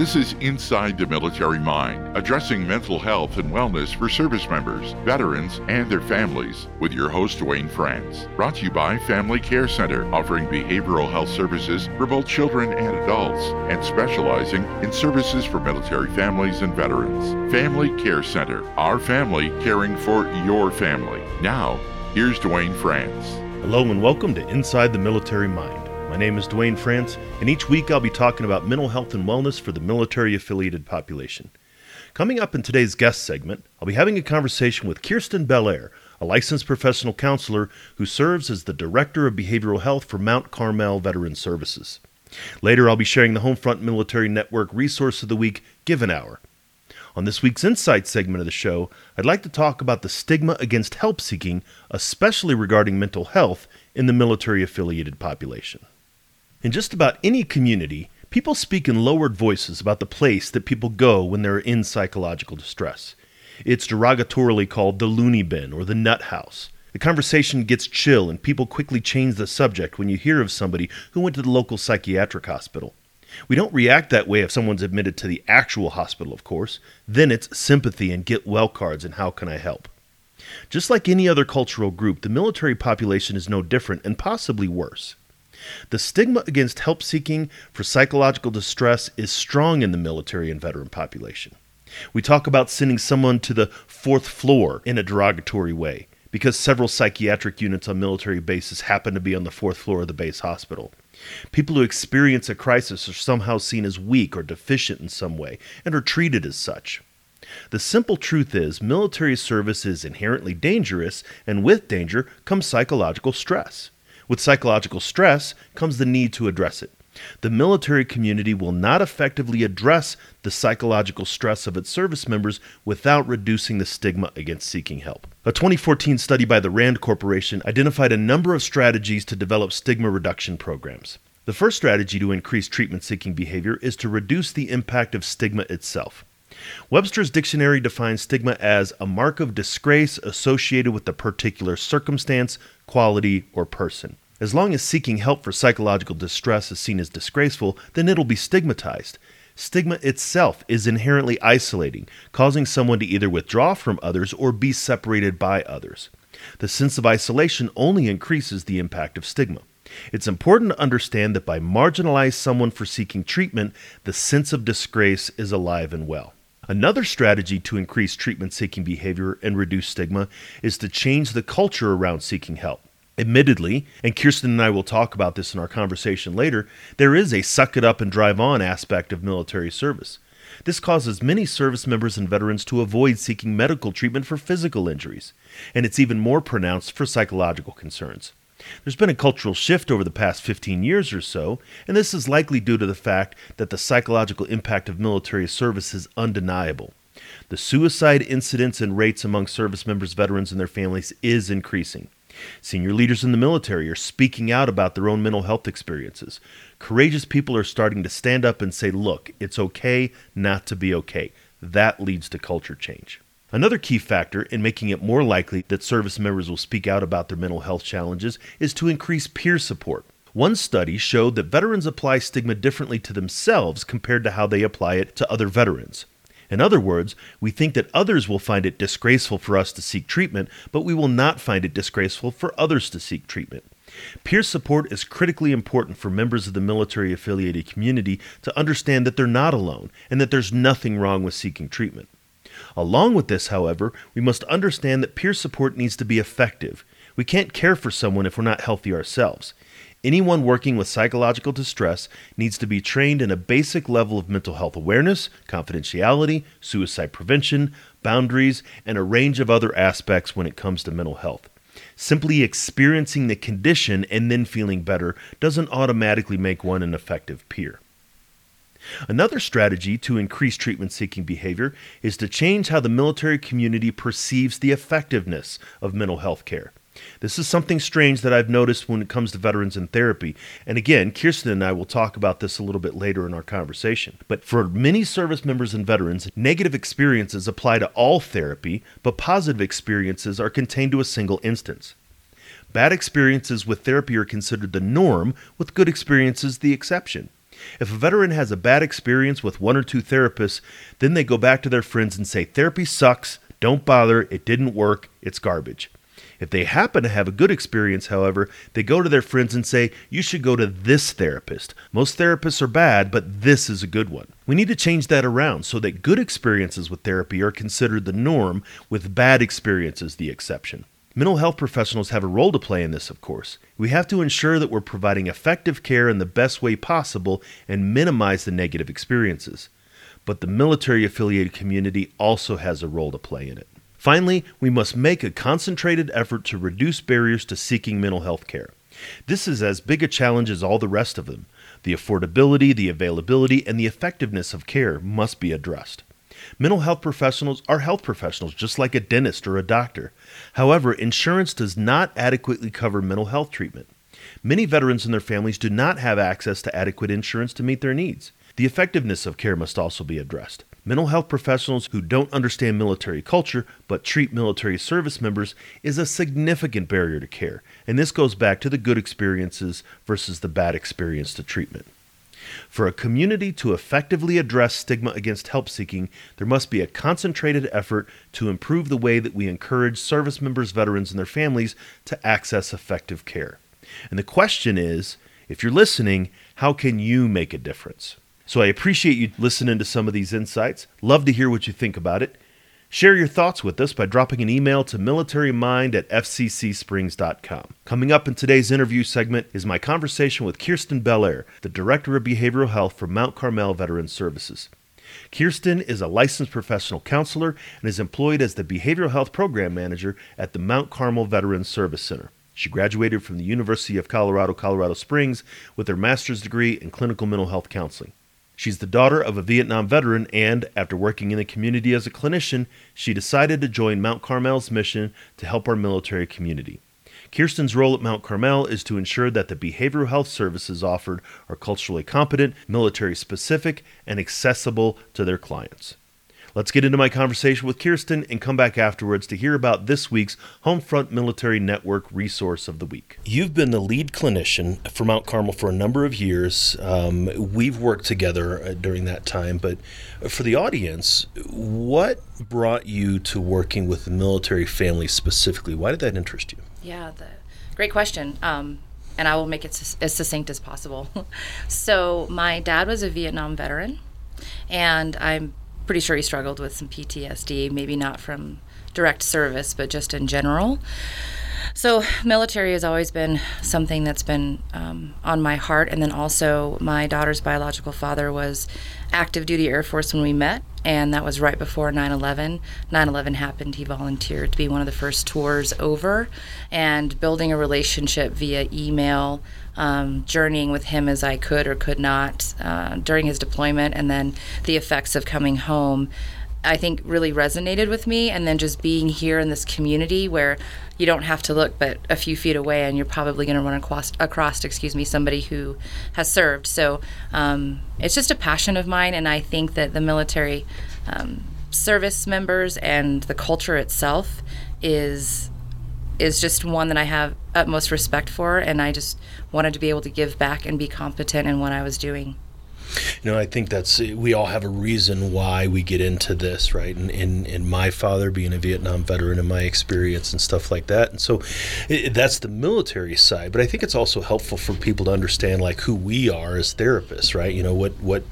This is Inside the Military Mind, addressing mental health and wellness for service members, veterans, and their families, with your host, Duane France. Brought to you by Family Care Center, offering behavioral health services for both children and adults, and specializing in services for military families and veterans. Family Care Center, our family caring for your family. Now, here's Duane France. Hello and welcome to Inside the Military Mind. My name is Duane France, and each week I'll be talking about mental health and wellness for the military affiliated population. Coming up in today's guest segment, I'll be having a conversation with Kirsten Belair, a licensed professional counselor who serves as the Director of Behavioral Health for Mount Carmel Veteran Services. Later, I'll be sharing the Homefront Military Network Resource of the Week, Give an Hour. On this week's Insight segment of the show, I'd like to talk about the stigma against help seeking, especially regarding mental health, in the military affiliated population. In just about any community, people speak in lowered voices about the place that people go when they're in psychological distress. It's derogatorily called the loony bin or the nut house. The conversation gets chill, and people quickly change the subject when you hear of somebody who went to the local psychiatric hospital. We don't react that way if someone's admitted to the actual hospital, of course. Then it's sympathy and get well cards and how can I help. Just like any other cultural group, the military population is no different and possibly worse. The stigma against help seeking for psychological distress is strong in the military and veteran population. We talk about sending someone to the fourth floor in a derogatory way because several psychiatric units on military bases happen to be on the fourth floor of the base hospital. People who experience a crisis are somehow seen as weak or deficient in some way and are treated as such. The simple truth is, military service is inherently dangerous, and with danger comes psychological stress. With psychological stress comes the need to address it. The military community will not effectively address the psychological stress of its service members without reducing the stigma against seeking help. A 2014 study by the RAND Corporation identified a number of strategies to develop stigma reduction programs. The first strategy to increase treatment seeking behavior is to reduce the impact of stigma itself. Webster's dictionary defines stigma as a mark of disgrace associated with a particular circumstance, quality, or person. As long as seeking help for psychological distress is seen as disgraceful, then it'll be stigmatized. Stigma itself is inherently isolating, causing someone to either withdraw from others or be separated by others. The sense of isolation only increases the impact of stigma. It's important to understand that by marginalizing someone for seeking treatment, the sense of disgrace is alive and well. Another strategy to increase treatment seeking behavior and reduce stigma is to change the culture around seeking help. Admittedly, and Kirsten and I will talk about this in our conversation later, there is a suck it up and drive on aspect of military service. This causes many service members and veterans to avoid seeking medical treatment for physical injuries, and it's even more pronounced for psychological concerns. There's been a cultural shift over the past 15 years or so, and this is likely due to the fact that the psychological impact of military service is undeniable. The suicide incidents and rates among service members, veterans, and their families is increasing. Senior leaders in the military are speaking out about their own mental health experiences. Courageous people are starting to stand up and say, look, it's okay not to be okay. That leads to culture change. Another key factor in making it more likely that service members will speak out about their mental health challenges is to increase peer support. One study showed that veterans apply stigma differently to themselves compared to how they apply it to other veterans. In other words, we think that others will find it disgraceful for us to seek treatment, but we will not find it disgraceful for others to seek treatment. Peer support is critically important for members of the military affiliated community to understand that they're not alone and that there's nothing wrong with seeking treatment. Along with this, however, we must understand that peer support needs to be effective. We can't care for someone if we're not healthy ourselves. Anyone working with psychological distress needs to be trained in a basic level of mental health awareness, confidentiality, suicide prevention, boundaries, and a range of other aspects when it comes to mental health. Simply experiencing the condition and then feeling better doesn't automatically make one an effective peer. Another strategy to increase treatment seeking behavior is to change how the military community perceives the effectiveness of mental health care. This is something strange that I've noticed when it comes to veterans in therapy. And again, Kirsten and I will talk about this a little bit later in our conversation. But for many service members and veterans, negative experiences apply to all therapy, but positive experiences are contained to a single instance. Bad experiences with therapy are considered the norm, with good experiences the exception. If a veteran has a bad experience with one or two therapists, then they go back to their friends and say, Therapy sucks, don't bother, it didn't work, it's garbage. If they happen to have a good experience, however, they go to their friends and say, You should go to this therapist. Most therapists are bad, but this is a good one. We need to change that around so that good experiences with therapy are considered the norm, with bad experiences the exception. Mental health professionals have a role to play in this, of course. We have to ensure that we're providing effective care in the best way possible and minimize the negative experiences. But the military affiliated community also has a role to play in it. Finally, we must make a concentrated effort to reduce barriers to seeking mental health care. This is as big a challenge as all the rest of them. The affordability, the availability, and the effectiveness of care must be addressed. Mental health professionals are health professionals, just like a dentist or a doctor. However, insurance does not adequately cover mental health treatment. Many veterans and their families do not have access to adequate insurance to meet their needs. The effectiveness of care must also be addressed. Mental health professionals who don't understand military culture but treat military service members is a significant barrier to care, and this goes back to the good experiences versus the bad experience to treatment. For a community to effectively address stigma against help seeking, there must be a concentrated effort to improve the way that we encourage service members, veterans, and their families to access effective care. And the question is if you're listening, how can you make a difference? So I appreciate you listening to some of these insights. Love to hear what you think about it. Share your thoughts with us by dropping an email to militarymind at fccsprings.com. Coming up in today's interview segment is my conversation with Kirsten Belair, the Director of Behavioral Health for Mount Carmel Veterans Services. Kirsten is a licensed professional counselor and is employed as the Behavioral Health Program Manager at the Mount Carmel Veterans Service Center. She graduated from the University of Colorado, Colorado Springs with her master's degree in clinical mental health counseling. She's the daughter of a Vietnam veteran, and after working in the community as a clinician, she decided to join Mount Carmel's mission to help our military community. Kirsten's role at Mount Carmel is to ensure that the behavioral health services offered are culturally competent, military specific, and accessible to their clients. Let's get into my conversation with Kirsten and come back afterwards to hear about this week's Homefront Military Network Resource of the Week. You've been the lead clinician for Mount Carmel for a number of years. Um, we've worked together uh, during that time, but for the audience, what brought you to working with the military family specifically? Why did that interest you? Yeah, the, great question. Um, and I will make it as succinct as possible. so, my dad was a Vietnam veteran, and I'm pretty sure he struggled with some PTSD, maybe not from direct service, but just in general. So, military has always been something that's been um, on my heart. And then also, my daughter's biological father was active duty Air Force when we met, and that was right before 9 11. 9 11 happened. He volunteered to be one of the first tours over, and building a relationship via email um, journeying with him as I could or could not uh, during his deployment, and then the effects of coming home. I think really resonated with me, and then just being here in this community where you don't have to look but a few feet away, and you're probably going to run across, across, excuse me, somebody who has served. So um, it's just a passion of mine, and I think that the military um, service members and the culture itself is is just one that I have utmost respect for, and I just wanted to be able to give back and be competent in what I was doing. You know, I think that's we all have a reason why we get into this, right? And in, in my father being a Vietnam veteran and my experience and stuff like that, and so it, that's the military side. But I think it's also helpful for people to understand like who we are as therapists, right? You know what what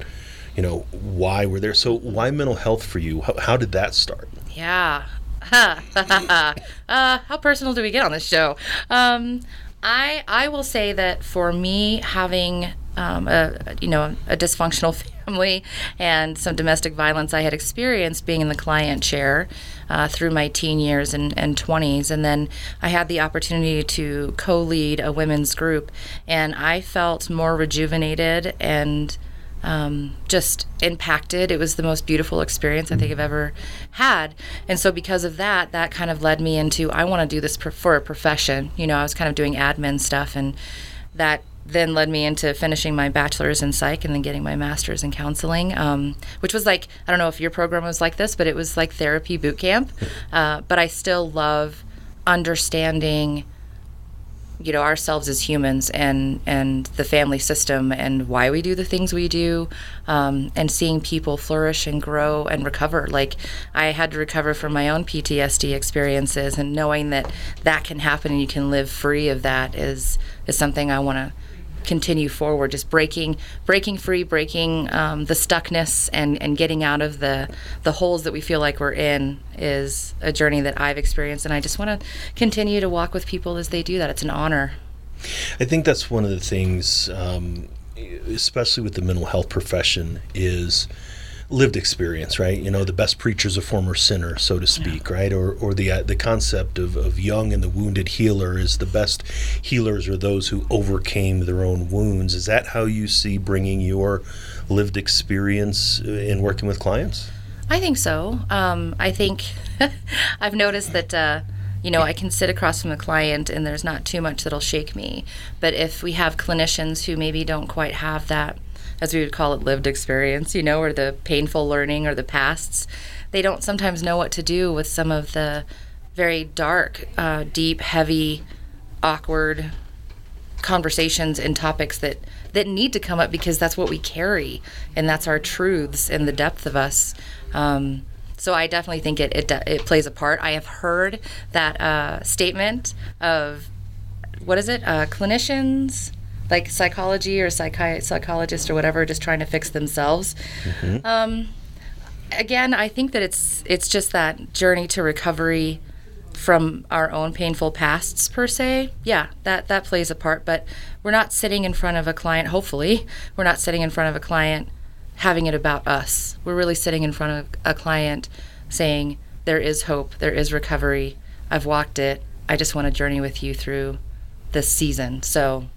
you know why we're there. So why mental health for you? How, how did that start? Yeah, uh, how personal do we get on this show? Um, I I will say that for me, having um, a you know a dysfunctional family and some domestic violence I had experienced being in the client chair uh, through my teen years and, and 20s, and then I had the opportunity to co-lead a women's group, and I felt more rejuvenated and um, just impacted. It was the most beautiful experience I think I've ever had. And so, because of that, that kind of led me into I want to do this for a profession. You know, I was kind of doing admin stuff, and that then led me into finishing my bachelor's in psych and then getting my master's in counseling, um, which was like I don't know if your program was like this, but it was like therapy boot camp. Uh, but I still love understanding you know ourselves as humans and and the family system and why we do the things we do um, and seeing people flourish and grow and recover. Like i had to recover from my own ptsd experiences and knowing that that can happen and you can live free of that is is something i want to continue forward just breaking breaking free breaking um, the stuckness and and getting out of the the holes that we feel like we're in is a journey that i've experienced. And i just want to continue to walk with people as they do that. It's an honor. I think that's one of the things um, especially with the mental health profession is lived experience, right? You know, the best preacher's a former sinner, so to speak, yeah. right? Or, or the uh, the concept of, of Jung and the wounded healer is the best healers are those who overcame their own wounds. Is that how you see bringing your lived experience uh, in working with clients? I think so. Um, I think I've noticed that. Uh, you know, I can sit across from a client and there's not too much that'll shake me. But if we have clinicians who maybe don't quite have that as we would call it, lived experience, you know, or the painful learning or the pasts. They don't sometimes know what to do with some of the very dark, uh, deep, heavy, awkward conversations and topics that that need to come up because that's what we carry and that's our truths and the depth of us. Um, so I definitely think it, it it plays a part. I have heard that uh, statement of what is it? Uh, clinicians like psychology or psychi- psychologist or whatever, just trying to fix themselves. Mm-hmm. Um, again, I think that it's it's just that journey to recovery from our own painful pasts per se. Yeah, that that plays a part, but we're not sitting in front of a client. Hopefully, we're not sitting in front of a client having it about us. We're really sitting in front of a client saying there is hope, there is recovery. I've walked it. I just want to journey with you through this season. So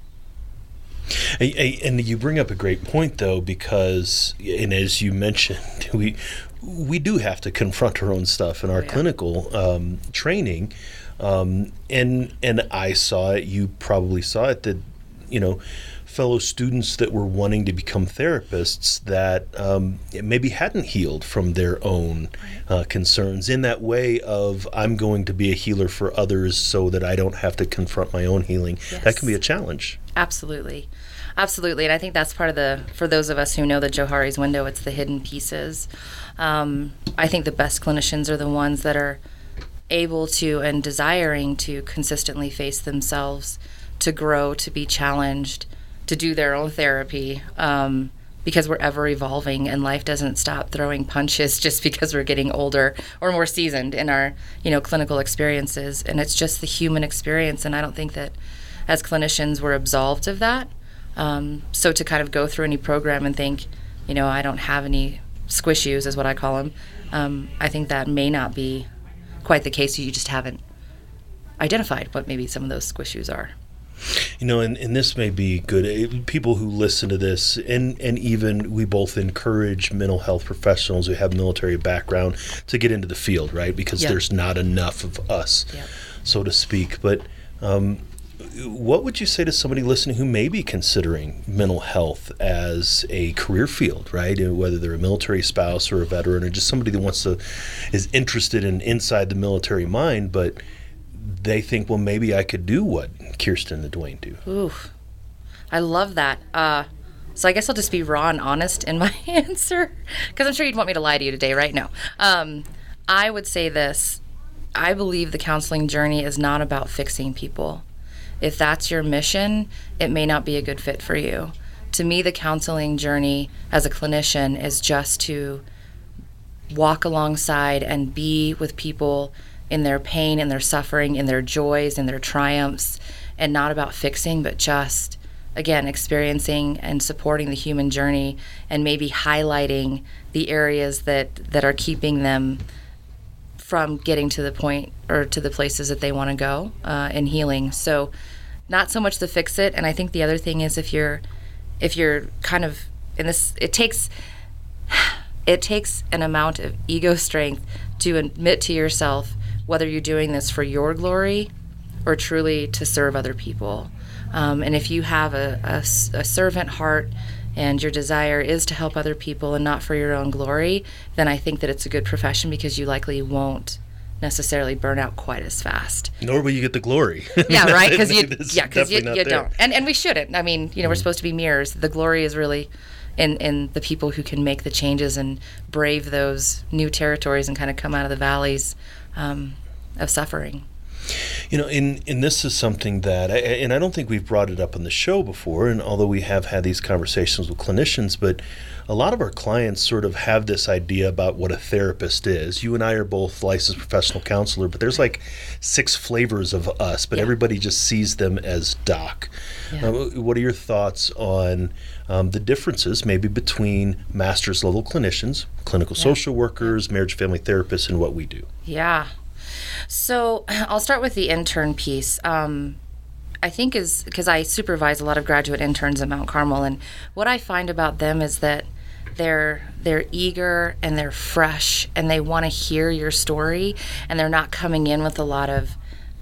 and you bring up a great point, though, because, and as you mentioned, we we do have to confront our own stuff in our oh, yeah. clinical um, training, um, and and I saw it. You probably saw it. That you know fellow students that were wanting to become therapists that um, maybe hadn't healed from their own uh, concerns in that way of I'm going to be a healer for others so that I don't have to confront my own healing. Yes. That can be a challenge. Absolutely. Absolutely. And I think that's part of the, for those of us who know the Johari's window, it's the hidden pieces. Um, I think the best clinicians are the ones that are able to and desiring to consistently face themselves, to grow, to be challenged, to do their own therapy um, because we're ever evolving and life doesn't stop throwing punches just because we're getting older or more seasoned in our you know clinical experiences. And it's just the human experience. And i don't think that as clinicians we're absolved of that. Um, so to kind of go through any program and think you know i don't have any squishies is what i call them um, i think that may not be quite the case. You just haven't identified what maybe some of those squishies are you know, and, and this may be good. People who listen to this, and, and even we both encourage mental health professionals who have military background to get into the field, right? Because yep. there's not enough of us, yep. so to speak. But um, what would you say to somebody listening who may be considering mental health as a career field, right? Whether they're a military spouse or a veteran, or just somebody that wants to is interested in inside the military mind, but they think, well, maybe I could do what Kirsten the Dwayne do. Ooh, I love that. Uh, so I guess I'll just be raw and honest in my answer, because I'm sure you'd want me to lie to you today, right? No. Um, I would say this. I believe the counseling journey is not about fixing people. If that's your mission, it may not be a good fit for you. To me, the counseling journey as a clinician is just to walk alongside and be with people in their pain and their suffering, in their joys and their triumphs, and not about fixing, but just again experiencing and supporting the human journey and maybe highlighting the areas that that are keeping them from getting to the point or to the places that they want to go uh, in healing. So not so much to fix it and i think the other thing is if you're if you're kind of in this it takes it takes an amount of ego strength to admit to yourself whether you're doing this for your glory or truly to serve other people. Um, and if you have a, a, a, servant heart and your desire is to help other people and not for your own glory, then I think that it's a good profession because you likely won't necessarily burn out quite as fast. Nor will you get the glory. Yeah, right. Because you, yeah, because you, you don't, and and we shouldn't. I mean, you know, we're supposed to be mirrors. The glory is really in in the people who can make the changes and brave those new territories and kind of come out of the valleys um, of suffering. You know, and, and this is something that, I, and I don't think we've brought it up on the show before, and although we have had these conversations with clinicians, but a lot of our clients sort of have this idea about what a therapist is. You and I are both licensed professional counselor, but there's like six flavors of us, but Yeah. everybody just sees them as doc. Yeah. Uh, what are your thoughts on um, the differences maybe between master's level clinicians, clinical social workers, marriage family therapists, and what we do? Yeah. So I'll start with the intern piece. Um, I think is because I supervise a lot of graduate interns at Mount Carmel, and what I find about them is that they're they're eager and they're fresh and they want to hear your story, and they're not coming in with a lot of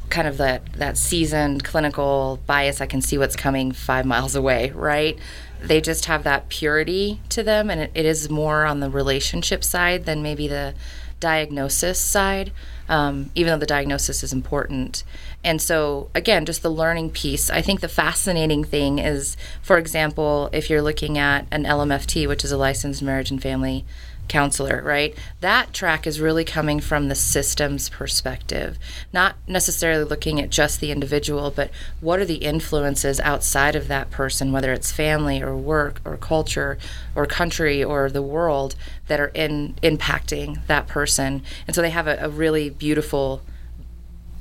kind of that that seasoned clinical bias. I can see what's coming five miles away, right? They just have that purity to them, and it, it is more on the relationship side than maybe the diagnosis side, um, even though the diagnosis is important. And so, again, just the learning piece. I think the fascinating thing is, for example, if you're looking at an LMFT, which is a licensed marriage and family counselor, right? That track is really coming from the systems perspective, not necessarily looking at just the individual, but what are the influences outside of that person, whether it's family or work or culture or country or the world that are in impacting that person. And so they have a, a really beautiful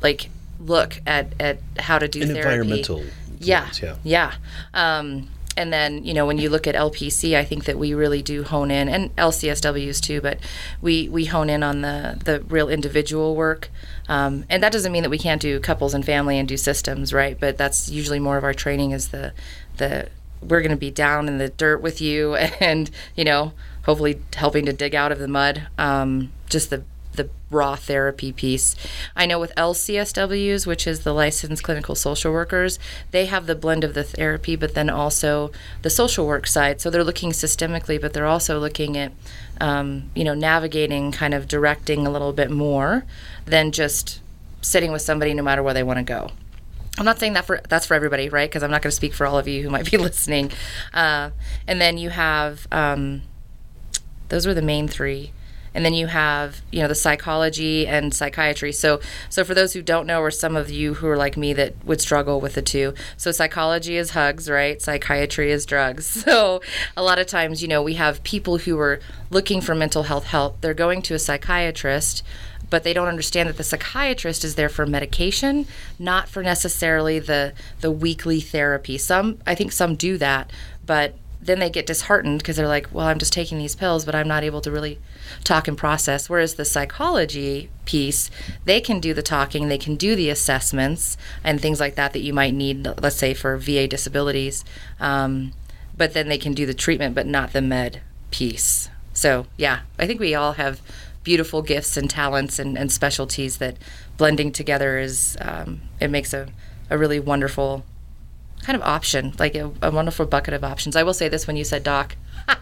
like look at, at how to do An therapy. environmental Yeah. yeah. Yeah. Um, and then, you know, when you look at LPC, I think that we really do hone in, and LCSWs too, but we, we hone in on the, the real individual work. Um, and that doesn't mean that we can't do couples and family and do systems, right? But that's usually more of our training is the, the we're going to be down in the dirt with you and, you know, hopefully helping to dig out of the mud. Um, just the the raw therapy piece. I know with LCSWs, which is the licensed clinical social workers, they have the blend of the therapy, but then also the social work side. So they're looking systemically, but they're also looking at, um, you know, navigating, kind of directing a little bit more than just sitting with somebody no matter where they want to go. I'm not saying that for that's for everybody, right? Because I'm not going to speak for all of you who might be listening. Uh, and then you have um, those were the main three and then you have you know the psychology and psychiatry. So so for those who don't know or some of you who are like me that would struggle with the two so psychology is hugs right? Psychiatry is drugs. So a lot of times you know we have people who are looking for mental health help. They're going to a psychiatrist but they don't understand that the psychiatrist is there for medication, not for necessarily the the weekly therapy. Some I think some do that, but then they get disheartened because they're like, well, I'm just taking these pills, but I'm not able to really talk and process. Whereas the psychology piece, they can do the talking, they can do the assessments and things like that that you might need, let's say for VA disabilities. Um, but then they can do the treatment, but not the med piece. So yeah, I think we all have beautiful gifts and talents and, and specialties that blending together is um, it makes a, a really wonderful kind of option like a, a wonderful bucket of options. I will say this when you said doc.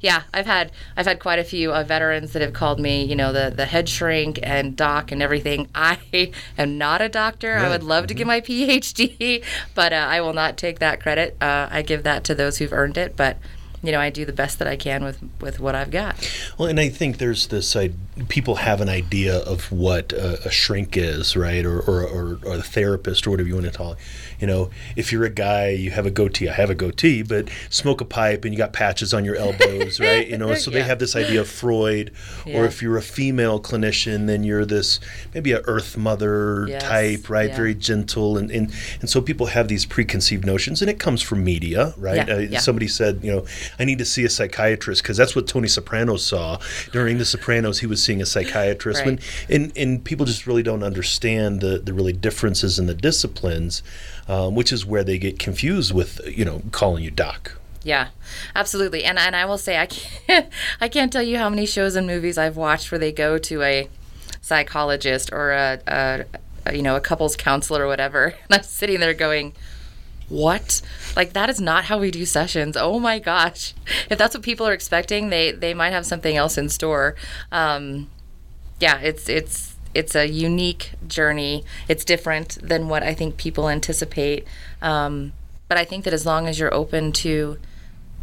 Yeah i've had i've had quite a few uh, veterans that have called me you know the the head shrink and doc and everything. I am not a doctor. I would love to get my phd but uh, i will not take that credit. Uh, i give that to those who've earned it but you know i do the best that i can with with what i've got Well, and I think there's this I, people have an idea of what a, a shrink is, right, or, or, or, or a therapist or whatever you want to call it. You know, if you're a guy, you have a goatee. I have a goatee, but smoke a pipe and you got patches on your elbows, right? You know, so they have this idea of Freud. yeah. Or if you're a female clinician, then you're this maybe a Earth Mother Yes, type, right? yeah. Very gentle, and, and and so people have these preconceived notions, and it comes from media, right? Yeah, Uh, yeah. Somebody said, you know, I need to see a psychiatrist because that's what Tony Soprano saw during The Sopranos. He was seeing a psychiatrist. When, and, and people just really don't understand the, the really differences in the disciplines, um, which is where they get confused with, you know, calling you doc. Yeah, absolutely. And and I will say I can't I can't tell you how many shows and movies I've watched where they go to a psychologist or a, a, a you know a couples counselor or whatever, and I'm sitting there going. What? Like that is not how we do sessions. Oh my gosh! If that's what people are expecting, they they might have something else in store. Um, yeah, it's it's it's a unique journey. It's different than what I think people anticipate. Um, but I think that as long as you're open to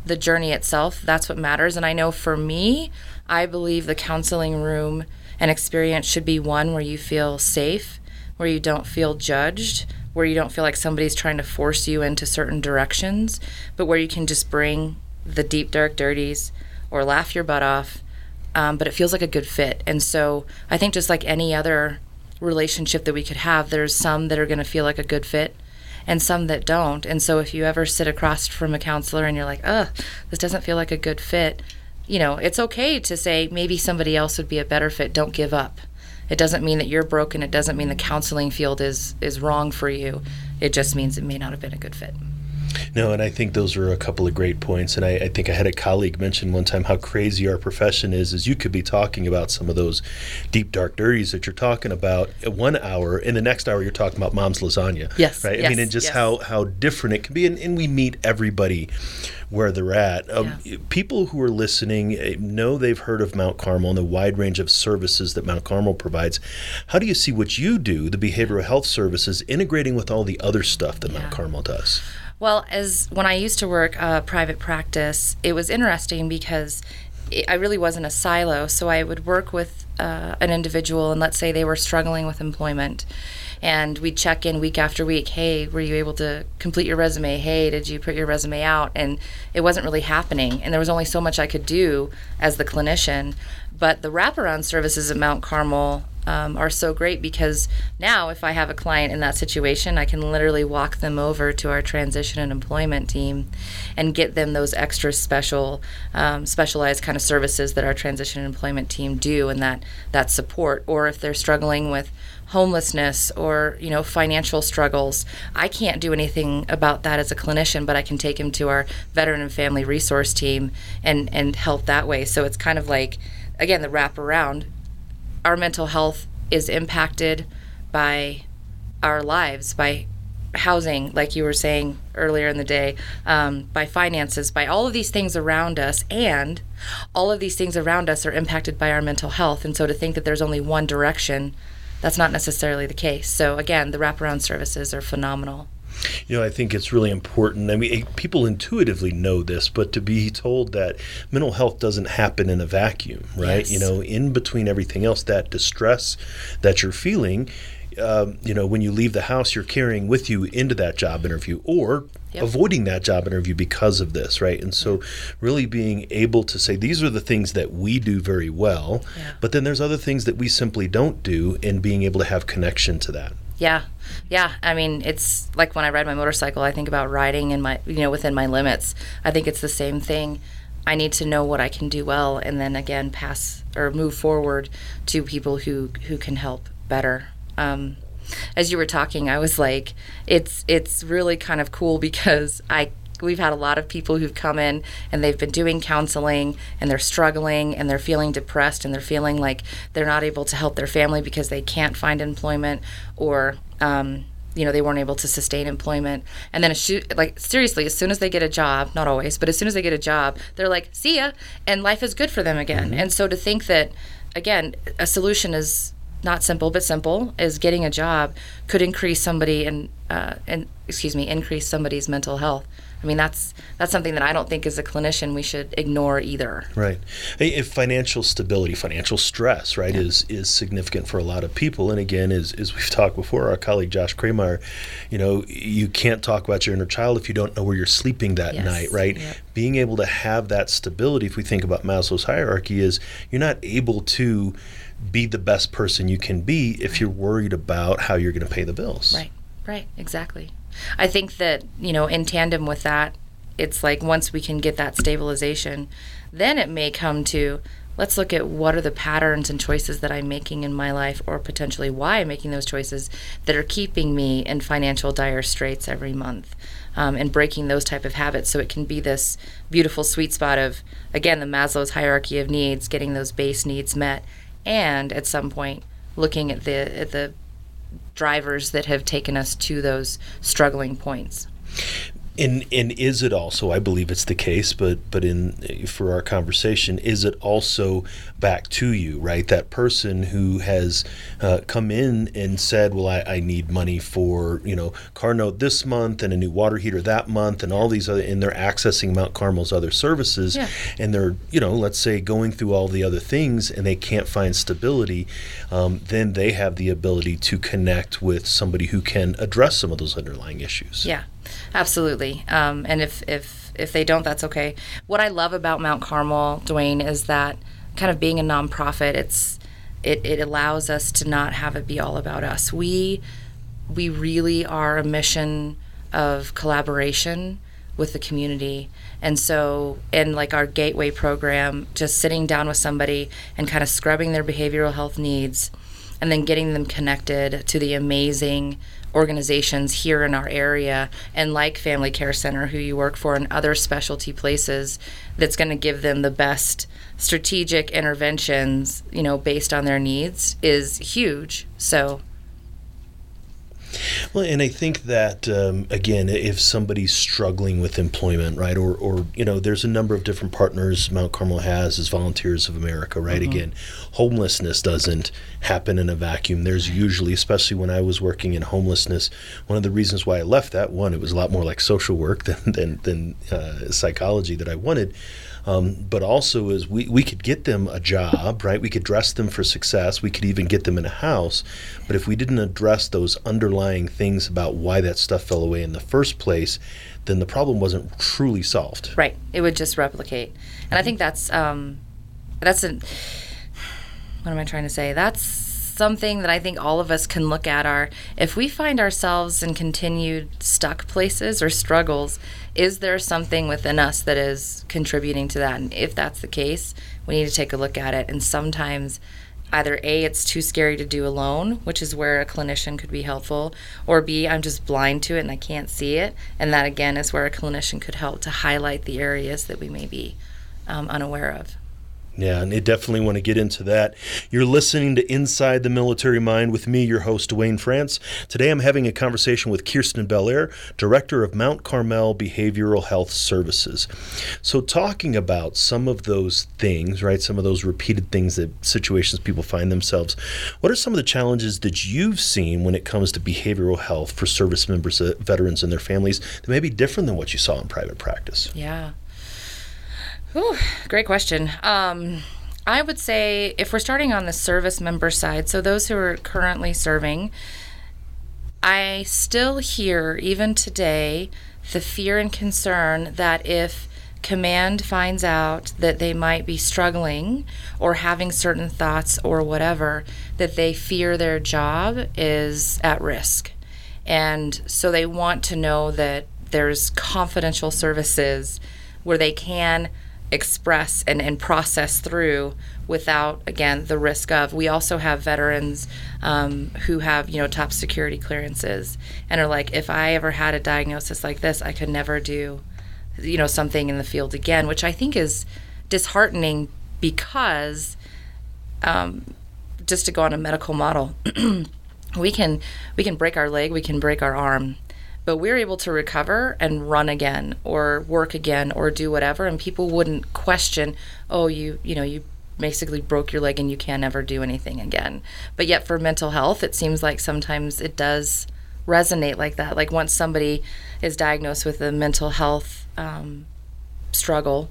the journey itself, that's what matters. And I know for me, I believe the counseling room and experience should be one where you feel safe, where you don't feel judged, where you don't feel like somebody's trying to force you into certain directions, but where you can just bring the deep, dark dirties or laugh your butt off. Um, but it feels like a good fit. And so I think just like any other relationship that we could have, there's some that are going to feel like a good fit and some that don't. And so if you ever sit across from a counselor and you're like, ugh, this doesn't feel like a good fit, you know, it's okay to say maybe somebody else would be a better fit. Don't give up. It doesn't mean that you're broken. It doesn't mean the counseling field is is wrong for you. It just means it may not have been a good fit. No, and I think those are a couple of great points. And I, I, think I had a colleague mention one time how crazy our profession is. Is you could be talking about some of those deep dark dirties that you're talking about one hour, and the next hour you're talking about mom's lasagna. Yes, right. Yes, I mean, and just yes. how how different it can be, and, and we meet everybody where they're at. Um, Yeah. People who are listening eh, know they've heard of Mount Carmel and the wide range of services that Mount Carmel provides. How do you see what you do, the behavioral health services, integrating with all the other stuff that Mount Carmel does? Well, as when I used to work uh, private practice, it was interesting because I really wasn't a silo. So I would work with uh, an individual, and let's say they were struggling with employment, and we'd check in week after week. Hey, were you able to complete your resume? Hey, did you put your resume out? And it wasn't really happening, and there was only so much I could do as the clinician. But the wraparound services at Mount Carmel um, are so great because now if I have a client in that situation, I can literally walk them over to our transition and employment team and get them those extra special, um, specialized kind of services that our transition and employment team do and that, that support. Or if they're struggling with homelessness or you know financial struggles i can't do anything about that as a clinician but i can take them to our veteran and family resource team and and help that way so it's kind of like again the wrap around our mental health is impacted by our lives, by housing, like you were saying earlier in the day, um, by finances, by all of these things around us, and all of these things around us are impacted by our mental health. And so to think that there's only one direction, that's not necessarily the case. So again, the wraparound services are phenomenal. You know, I think it's really important. I mean, people intuitively know this, but to be told that mental health doesn't happen in a vacuum, right? Yes. You know, in between everything else, that distress that you're feeling, um, you know, when you leave the house, you're carrying with you into that job interview or Yep. avoiding that job interview because of this, right? And so, really being able to say, these are the things that we do very well, Yeah. but then there's other things that we simply don't do, and being able to have connection to that. Yeah, yeah. I mean, it's like when I ride my motorcycle, I think about riding in my, you know, within my limits. I think it's the same thing. I need to know what I can do well, and then again, pass or move forward to people who who can help better. Um, as you were talking, I was like, it's it's really kind of cool because I we've had a lot of people who've come in and they've been doing counseling and they're struggling and they're feeling depressed and they're feeling like they're not able to help their family because they can't find employment or um, you know they weren't able to sustain employment. And then like seriously as soon as they get a job not always but as soon as they get a job they're like see ya and life is good for them again. And so to think that again a solution is not simple but simple is getting a job could increase somebody and uh, and excuse me increase somebody's mental health i mean that's that's something that i don't think as a clinician we should ignore either Right. If financial stability, financial stress, right, is is significant for a lot of people, and again, as, as we've talked before, our colleague Josh Kramer, you know, you can't talk about your inner child if you don't know where you're sleeping that Yes. night, right? Yep. Being able to have that stability, if we think about Maslow's hierarchy, is you're not able to be the best person you can be if you're worried about how you're going to pay the bills. Right, right, exactly. I think that, you know, in tandem with that, it's like once we can get that stabilization, then it may come to let's look at what are the patterns and choices that I'm making in my life, or potentially why I'm making those choices that are keeping me in financial dire straits every month. Um, and breaking those type of habits so it can be this beautiful sweet spot of again the maslow's hierarchy of needs getting those base needs met and at some point looking at the at the drivers that have taken us to those struggling points. And and is it also? I believe it's the case, but but in for our conversation, is it also back to you, right? That person who has uh, come in and said, "Well, I, I need money for you know car note this month and a new water heater that month and all these other," and they're accessing Mount Carmel's other services, Yeah. and they're you know let's say going through all the other things and they can't find stability, um, then they have the ability to connect with somebody who can address some of those underlying issues. Yeah, absolutely. Um, and if, if if they don't, that's okay. What I love about Mount Carmel, Duane, is that kind of being a nonprofit, it's it, it allows us to not have it be all about us. We we really are a mission of collaboration with the community. And so, in like our gateway program, just sitting down with somebody and kind of scrubbing their behavioral health needs and then getting them connected to the amazing organizations here in our area and like Family Care Center, who you work for, and other specialty places that's going to give them the best strategic interventions, you know, based on their needs is huge. So, Well, and I think that um, again, if somebody's struggling with employment, right, or or you know, there's a number of different partners Mount Carmel has as Volunteers of America, right. Again, homelessness doesn't happen in a vacuum. There's usually, especially when I was working in homelessness, one of the reasons why I left that one, it was a lot more like social work than than, than uh, psychology that I wanted. Um, but also is we, we could get them a job, right? We could dress them for success. We could even get them in a house. But if we didn't address those underlying things about why that stuff fell away in the first place, then the problem wasn't truly solved. Right. It would just replicate. And I think that's um that's an what am I trying to say? That's something that I think all of us can look at are if we find ourselves in continued stuck places or struggles, is there something within us that is contributing to that? And if that's the case, we need to take a look at it. And sometimes either A, it's too scary to do alone, which is where a clinician could be helpful, or B, I'm just blind to it and I can't see it. And that again is where a clinician could help to highlight the areas that we may be um, unaware of. Yeah, and they definitely want to get into that. You're listening to Inside the Military Mind with me, your host, Duane France. Today I'm having a conversation with Kirsten Belair, Director of Mount Carmel Behavioral Health Services. So, talking about some of those things, right, some of those repeated things that situations people find themselves, what are some of the challenges that you've seen when it comes to behavioral health for service members, uh, veterans, and their families that may be different than what you saw in private practice? Yeah. Whew, great question. Um, I would say if we're starting on the service member side, so those who are currently serving, I still hear, even today, the fear and concern that if command finds out that they might be struggling or having certain thoughts or whatever, that they fear their job is at risk. And so they want to know that there's confidential services where they can express and, and process through without again the risk of we also have veterans um, who have you know top security clearances and are like if i ever had a diagnosis like this i could never do you know something in the field again which i think is disheartening because um, just to go on a medical model we can we can break our leg we can break our arm but we're able to recover and run again or work again or do whatever. And people wouldn't question oh you you know you basically broke your leg and you can never do anything again. But yet for mental health it seems like sometimes it does resonate like that. Like once somebody is diagnosed with a mental health um, struggle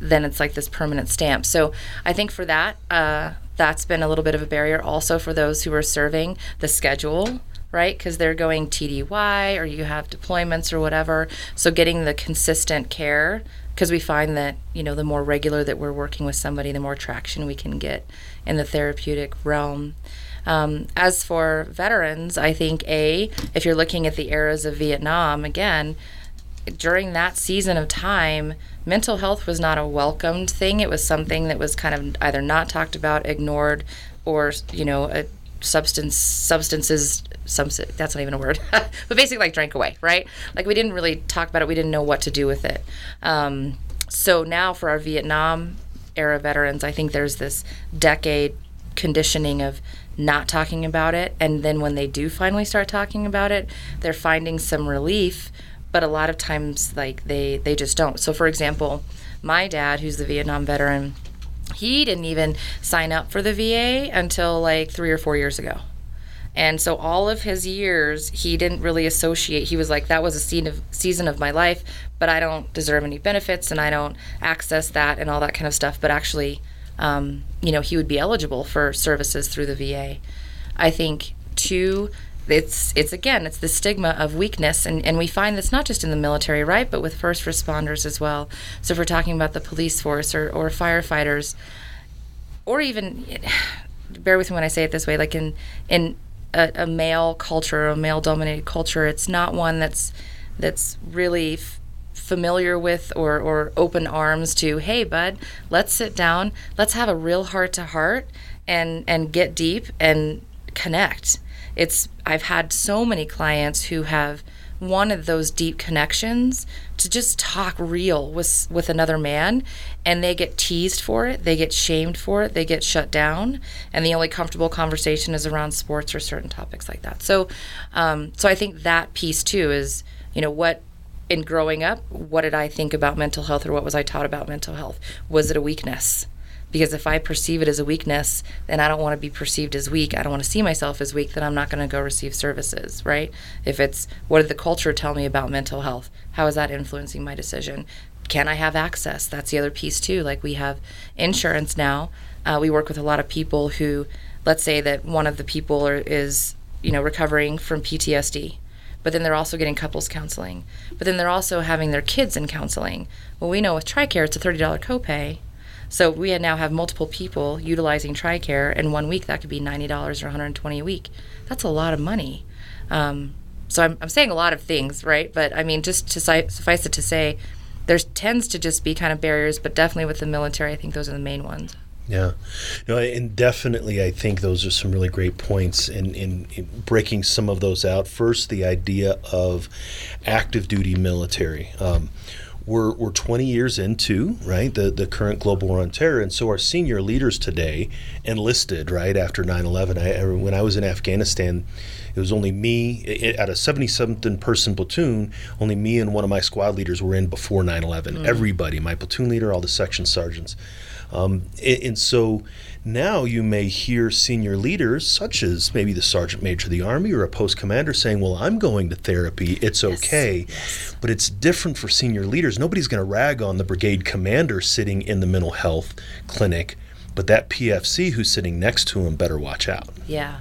then it's like this permanent stamp. So i think for that uh, that's been a little bit of a barrier. Also for those who are serving the schedule right? Because they're going TDY or you have deployments or whatever. So getting the consistent care, because we find that, you know, the more regular that we're working with somebody, the more traction we can get in the therapeutic realm. Um, as for veterans, I think A, if you're looking at the eras of Vietnam, again, during that season of time, mental health was not a welcomed thing. It was something that was kind of either not talked about, ignored, or, you know, a substance substances some that's not even a word but basically like drank away right like we didn't really talk about it we didn't know what to do with it um, so now for our vietnam era veterans i think there's this decade conditioning of not talking about it and then when they do finally start talking about it they're finding some relief but a lot of times like they they just don't. So for example, my dad, who's the Vietnam veteran, he didn't even sign up for the VA until like three or four years ago. And so all of his years, he didn't really associate. He was like, that was a season of, season of my life, but I don't deserve any benefits and I don't access that and all that kind of stuff. But actually, um, you know, he would be eligible for services through the VA. I think, too, it's it's again it's the stigma of weakness and, and we find this not just in the military right but with first responders as well so if we're talking about the police force or, or firefighters or even bear with me when i say it this way like in in a, a male culture a male dominated culture it's not one that's that's really f- familiar with or, or open arms to hey bud let's sit down let's have a real heart to heart and and get deep and connect. It's I've had so many clients who have wanted those deep connections to just talk real with with another man and they get teased for it they get shamed for it they get shut down and the only comfortable conversation is around sports or certain topics like that. So um, so i think that piece too is you know what in growing up what did i think about mental health or what was i taught about mental health? Was it a weakness because if I perceive it as a weakness, then I don't want to be perceived as weak. I don't want to see myself as weak, then I'm not going to go receive services, right? If it's what did the culture tell me about mental health? How is that influencing my decision? Can I have access? That's the other piece too. Like we have insurance now. Uh, we work with a lot of people who, let's say that one of the people are, is, you know, recovering from PTSD but then they're also getting couples counseling. But then they're also having their kids in counseling. Well, we know with TRICARE, it's a $30 copay. So we now have multiple people utilizing TRICARE. In one week, that could be $90 or 120 a week. That's a lot of money. Um, so I'm, I'm saying a lot of things, right? But I mean, just to suffice it to say, there tends to just be kind of barriers, but definitely with the military, I think those are the main ones. Yeah, no, and definitely, I think those are some really great points in, in, in, breaking some of those out. First, the idea of active duty military. Um, we're, we're 20 years into right the, the current global war on terror and so our senior leaders today enlisted right after 9-11 I, when i was in afghanistan it was only me at a 77 person platoon only me and one of my squad leaders were in before 9-11 mm. everybody my platoon leader all the section sergeants um, and, and so now you may hear senior leaders, such as maybe the sergeant major of the Army or a post commander, saying, Well, I'm going to therapy, it's yes. okay. Yes. But it's different for senior leaders. Nobody's going to rag on the brigade commander sitting in the mental health clinic, but that PFC who's sitting next to him better watch out. Yeah.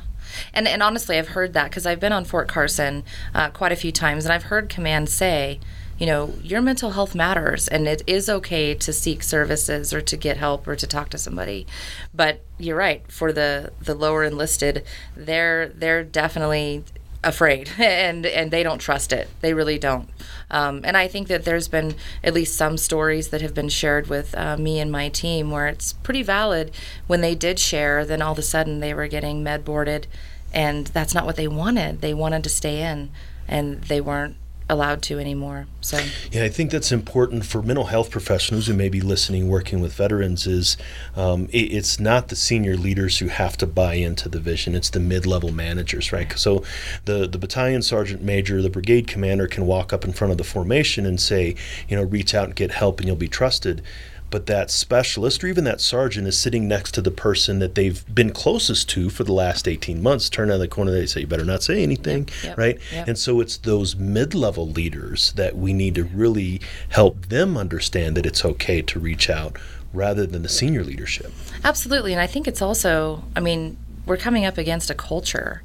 And, and honestly, I've heard that because I've been on Fort Carson uh, quite a few times, and I've heard command say, you know, your mental health matters and it is okay to seek services or to get help or to talk to somebody. But you're right, for the the lower enlisted, they're they're definitely afraid and and they don't trust it. They really don't. Um, and i think that there's been at least some stories that have been shared with uh, me and my team where it's pretty valid. When they did share then all of a sudden they were getting med boarded and that's not what they wanted. They wanted to stay in and they weren't allowed to anymore. So yeah, I think that's important for mental health professionals who may be listening, working with veterans. Is um, it, it's not the senior leaders who have to buy into the vision; it's the mid-level managers, right? So the the battalion sergeant major, the brigade commander can walk up in front of the formation and say, you know, reach out and get help, and you'll be trusted but that specialist or even that sergeant is sitting next to the person that they've been closest to for the last 18 months turn out the corner they say you better not say anything yep, yep, right yep. and so it's those mid-level leaders that we need to really help them understand that it's okay to reach out rather than the senior leadership absolutely and i think it's also i mean we're coming up against a culture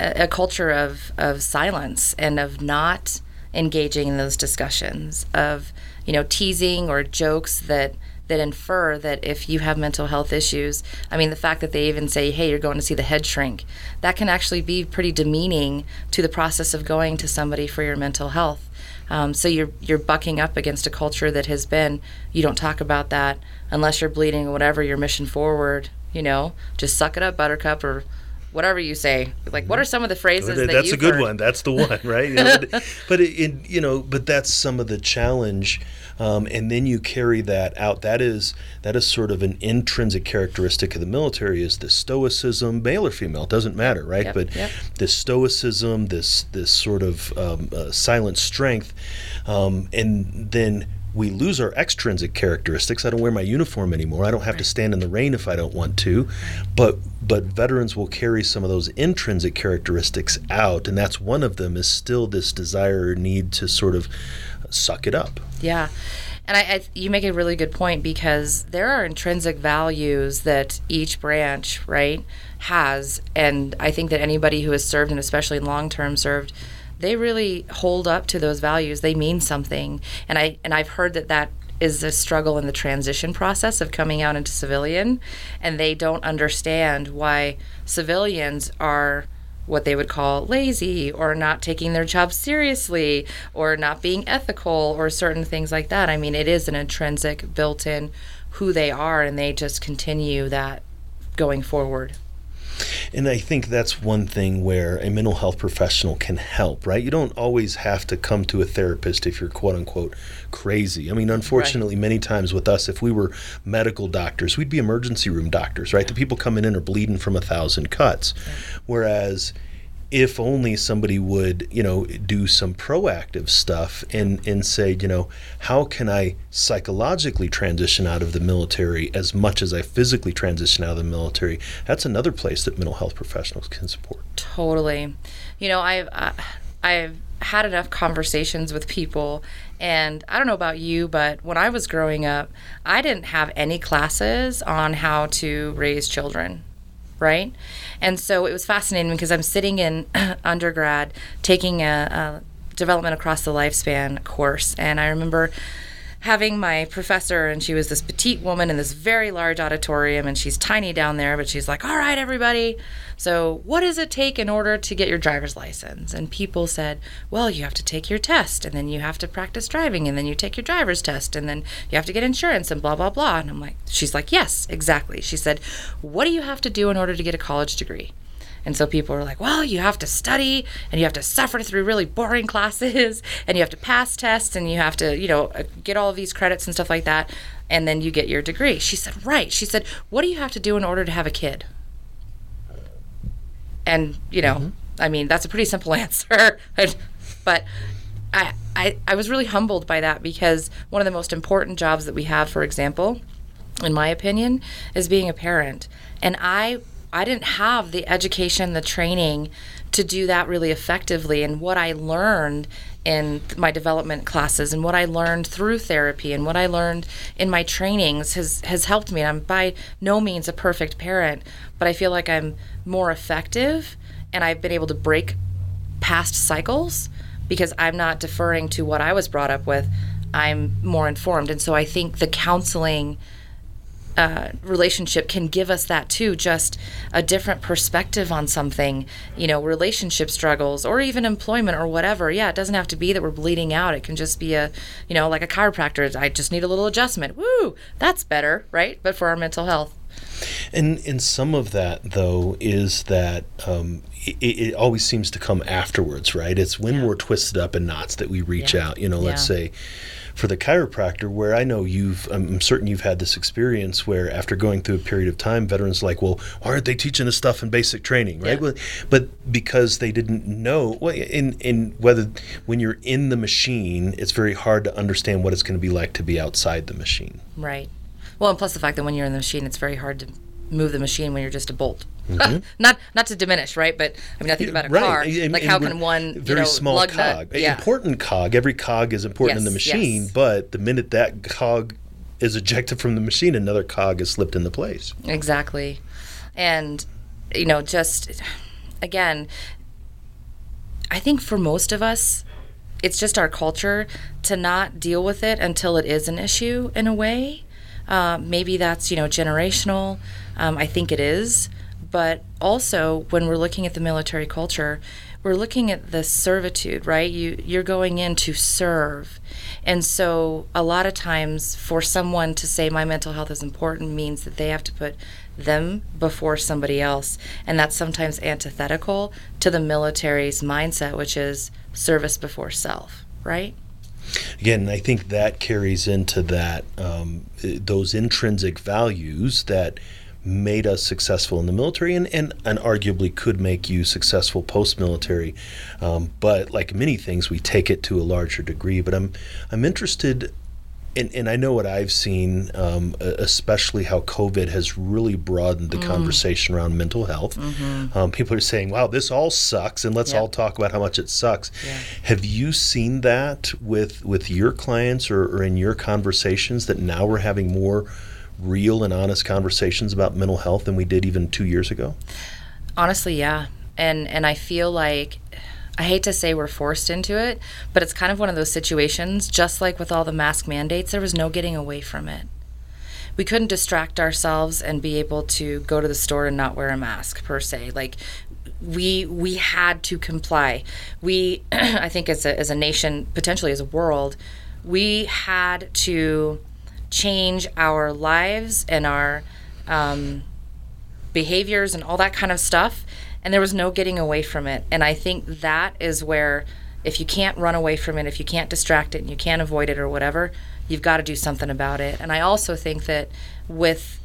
a, a culture of of silence and of not engaging in those discussions of you know, teasing or jokes that that infer that if you have mental health issues, I mean, the fact that they even say, hey, you're going to see the head shrink, that can actually be pretty demeaning to the process of going to somebody for your mental health. Um, so you're you're bucking up against a culture that has been you don't talk about that unless you're bleeding or whatever your mission forward. You know, just suck it up, Buttercup, or whatever you say. Like, what are some of the phrases that That's a good heard? one. That's the one, right? you know, but, but it, it, you know, but that's some of the challenge um, and then you carry that out. That is that is sort of an intrinsic characteristic of the military is the stoicism, male or female, it doesn't matter, right? Yep, but yep. this stoicism, this this sort of um, uh, silent strength, um, and then we lose our extrinsic characteristics. I don't wear my uniform anymore. I don't have to stand in the rain if I don't want to. But but veterans will carry some of those intrinsic characteristics out, and that's one of them is still this desire or need to sort of suck it up. Yeah. And I, I, you make a really good point because there are intrinsic values that each branch, right, has. And I think that anybody who has served, and especially long term served, they really hold up to those values. They mean something. And I and I've heard that that is a struggle in the transition process of coming out into civilian, and they don't understand why civilians are what they would call lazy or not taking their job seriously or not being ethical or certain things like that. I mean, it is an intrinsic built in who they are, and they just continue that going forward. And I think that's one thing where a mental health professional can help, right? You don't always have to come to a therapist if you're quote unquote crazy. I mean, unfortunately, right. many times with us, if we were medical doctors, we'd be emergency room doctors, right? Yeah. The people coming in are bleeding from a thousand cuts. Yeah. Whereas if only somebody would, you know, do some proactive stuff and, and say, you know, how can I psychologically transition out of the military as much as I physically transition out of the military? That's another place that mental health professionals can support. Totally. You know, I've, uh, I've had enough conversations with people and I don't know about you, but when I was growing up, I didn't have any classes on how to raise children right? And so it was fascinating because I'm sitting in undergrad taking a, a development across the lifespan course, and I remember having my professor, and she was this petite woman in this very large auditorium, and she's tiny down there, but she's like, All right, everybody. So, what does it take in order to get your driver's license? And people said, Well, you have to take your test, and then you have to practice driving, and then you take your driver's test, and then you have to get insurance, and blah, blah, blah. And I'm like, She's like, Yes, exactly. She said, What do you have to do in order to get a college degree? And so people were like, well, you have to study and you have to suffer through really boring classes and you have to pass tests and you have to, you know, uh, get all of these credits and stuff like that. And then you get your degree. She said, right. She said, what do you have to do in order to have a kid? And, you know, mm-hmm. I mean, that's a pretty simple answer. but I, I, I was really humbled by that because one of the most important jobs that we have, for example, in my opinion, is being a parent. And I I didn't have the education, the training to do that really effectively. And what I learned in my development classes and what I learned through therapy and what I learned in my trainings has, has helped me. I'm by no means a perfect parent, but I feel like I'm more effective and I've been able to break past cycles because I'm not deferring to what I was brought up with. I'm more informed. And so I think the counseling uh, relationship can give us that too just a different perspective on something you know relationship struggles or even employment or whatever yeah it doesn't have to be that we're bleeding out it can just be a you know like a chiropractor i just need a little adjustment woo that's better right but for our mental health and and some of that though is that um, it, it, always seems to come afterwards, right? It's when yeah. we're twisted up in knots that we reach yeah. out. You know, let's say for the chiropractor, where I know you've, I'm certain you've had this experience where after going through a period of time, veterans like, well, why aren't they teaching us stuff in basic training, right? Yeah. But because they didn't know, well, in in whether when you're in the machine, it's very hard to understand what it's going to be like to be outside the machine. Right. Well, and plus the fact that when you're in the machine, it's very hard to move the machine when you're just a bolt. Mm-hmm. not not to diminish, right? But I mean, I think about a right. car. And, like, and how can one very you know, small cog, yeah. important cog. Every cog is important yes, in the machine, yes. but the minute that cog is ejected from the machine, another cog is slipped into place. Exactly, and you know, just again, I think for most of us, it's just our culture to not deal with it until it is an issue in a way. Uh, maybe that's you know generational. Um, I think it is. But also, when we're looking at the military culture, we're looking at the servitude, right? You you're going in to serve. And so a lot of times for someone to say my mental health is important means that they have to put them before somebody else. And that's sometimes antithetical to the military's mindset, which is service before self, right? Again, I think that carries into that um, those intrinsic values that made us successful in the military and, and, and arguably could make you successful post military. Um, but like many things, we take it to a larger degree. But I'm I'm interested and, and I know what I've seen, um, especially how COVID has really broadened the mm. conversation around mental health. Mm-hmm. Um, people are saying, wow, this all sucks, and let's yep. all talk about how much it sucks. Yeah. Have you seen that with, with your clients or, or in your conversations that now we're having more real and honest conversations about mental health than we did even two years ago? Honestly, yeah. And, and I feel like I hate to say we're forced into it, but it's kind of one of those situations, just like with all the mask mandates, there was no getting away from it. We couldn't distract ourselves and be able to go to the store and not wear a mask per se. Like we we had to comply. We I think as a as a nation, potentially as a world, we had to change our lives and our um, behaviors and all that kind of stuff and there was no getting away from it. And I think that is where, if you can't run away from it, if you can't distract it, and you can't avoid it or whatever, you've got to do something about it. And I also think that with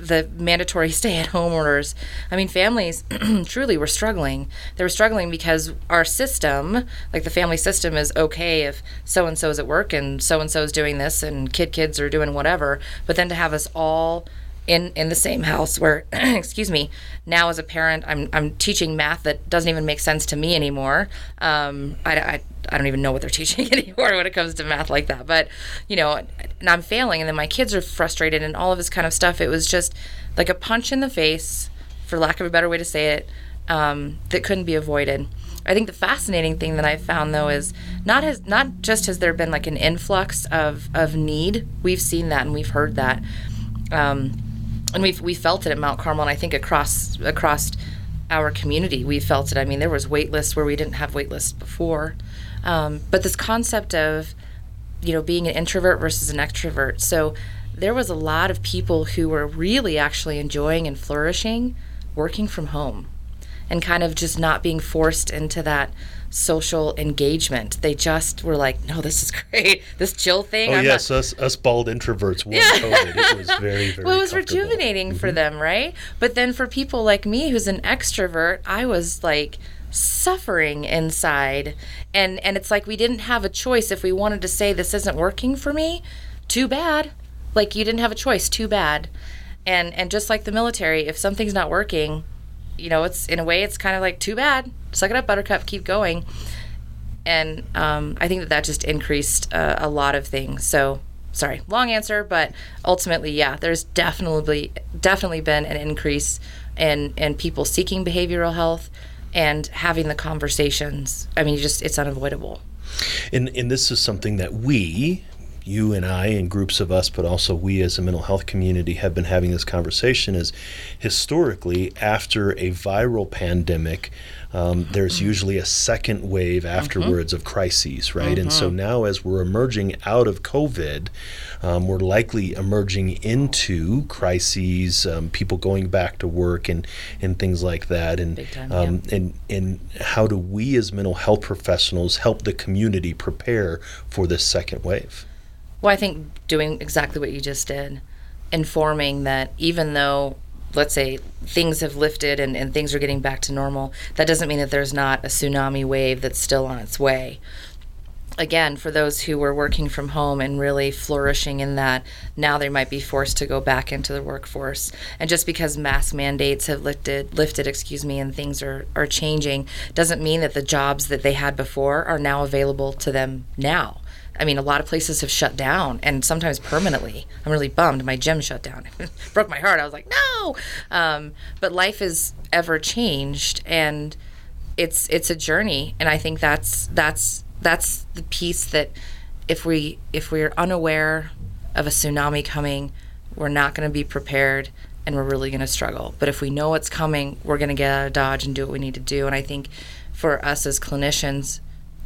the mandatory stay at home orders, I mean, families truly were struggling. They were struggling because our system, like the family system, is okay if so and so is at work and so and so is doing this and kid kids are doing whatever. But then to have us all in in the same house where excuse me now as a parent i'm i'm teaching math that doesn't even make sense to me anymore um, I, I, I don't even know what they're teaching anymore when it comes to math like that but you know and i'm failing and then my kids are frustrated and all of this kind of stuff it was just like a punch in the face for lack of a better way to say it um, that couldn't be avoided I think the fascinating thing that I've found though is not has not just has there been like an influx of of need. We've seen that and we've heard that. Um, and we've we felt it at Mount Carmel, and I think across across our community, we felt it. I mean, there was wait lists where we didn't have wait lists before, um, but this concept of you know being an introvert versus an extrovert. So there was a lot of people who were really actually enjoying and flourishing working from home, and kind of just not being forced into that social engagement. They just were like, "No, this is great. This chill thing." Oh I'm yes, not... us us bald introverts won yeah. COVID. It was very very. well, it was rejuvenating mm-hmm. for them, right? But then for people like me, who's an extrovert, I was like suffering inside, and and it's like we didn't have a choice if we wanted to say this isn't working for me. Too bad. Like you didn't have a choice. Too bad. And and just like the military, if something's not working, you know, it's in a way, it's kind of like too bad. Suck it up, Buttercup. Keep going. And um, I think that that just increased uh, a lot of things. So sorry, long answer, but ultimately, yeah, there's definitely definitely been an increase in in people seeking behavioral health and having the conversations. I mean, just it's unavoidable. And and this is something that we you and I and groups of us, but also we as a mental health community have been having this conversation is historically after a viral pandemic, um, there's mm-hmm. usually a second wave afterwards mm-hmm. of crises, right? Mm-hmm. And so mm-hmm. now, as we're emerging out of COVID, um, we're likely emerging into crises, um, people going back to work and, and things like that. And, time, um, yeah. and, and how do we as mental health professionals help the community prepare for this second wave? Well, I think doing exactly what you just did, informing that even though, let's say, things have lifted and, and things are getting back to normal, that doesn't mean that there's not a tsunami wave that's still on its way. Again, for those who were working from home and really flourishing in that, now they might be forced to go back into the workforce. And just because mask mandates have lifted, lifted, excuse me, and things are, are changing, doesn't mean that the jobs that they had before are now available to them now I mean, a lot of places have shut down and sometimes permanently. I'm really bummed. My gym shut down. broke my heart. I was like, no. Um, but life is ever changed and it's it's a journey. And I think that's that's that's the piece that if we if we're unaware of a tsunami coming, we're not going to be prepared and we're really going to struggle. But if we know it's coming, we're going to get out of dodge and do what we need to do. And I think for us as clinicians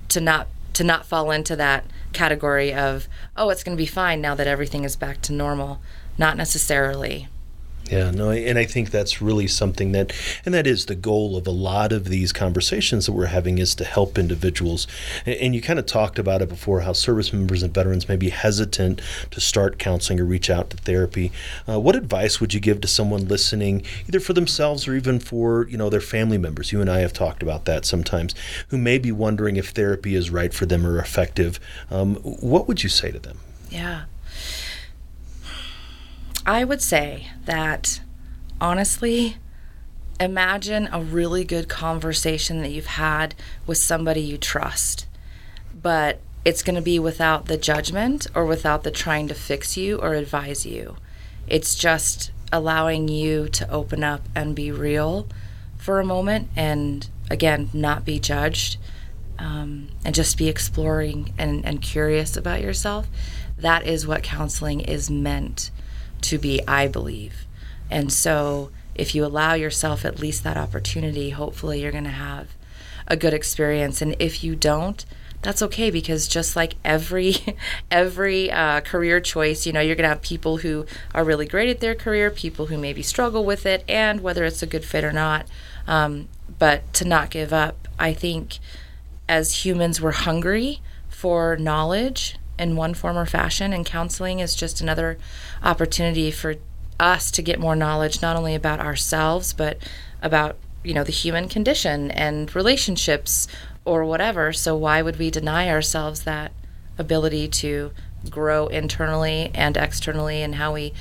to not to not fall into that category of, oh, it's going to be fine now that everything is back to normal. Not necessarily. Yeah, no, and I think that's really something that, and that is the goal of a lot of these conversations that we're having is to help individuals. And you kind of talked about it before how service members and veterans may be hesitant to start counseling or reach out to therapy. Uh, what advice would you give to someone listening, either for themselves or even for you know their family members? You and I have talked about that sometimes, who may be wondering if therapy is right for them or effective. Um, what would you say to them? Yeah. I would say that honestly, imagine a really good conversation that you've had with somebody you trust, but it's going to be without the judgment or without the trying to fix you or advise you. It's just allowing you to open up and be real for a moment and, again, not be judged um, and just be exploring and, and curious about yourself. That is what counseling is meant to be, I believe. And so, if you allow yourself at least that opportunity, hopefully you're going to have a good experience. And if you don't, that's okay because just like every every uh, career choice, you know, you're to have people who are really great at their career, people who maybe struggle with it, and whether it's a good fit or not. Um, but to not give up, I think as humans, we're hungry for knowledge in one form or fashion, and counseling is just another opportunity for us to get more knowledge not only about ourselves but about you know the human condition and relationships or whatever. So why would we deny ourselves that ability to grow internally and externally and how we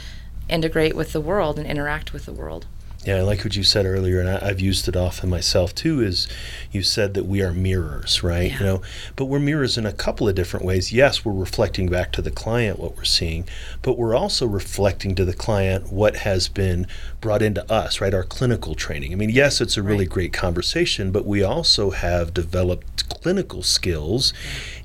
integrate with the world and interact with the world yeah, I like what you said earlier, and I, have used it often myself too. Is you said that we are mirrors, right? Yeah. You know, but we're mirrors in a couple of different ways. Yes, we're reflecting back to the client what we're seeing, but we're also reflecting to the client what has been brought into us, right? Our clinical training. I mean, yes, it's a really right. great conversation, but we also have developed clinical skills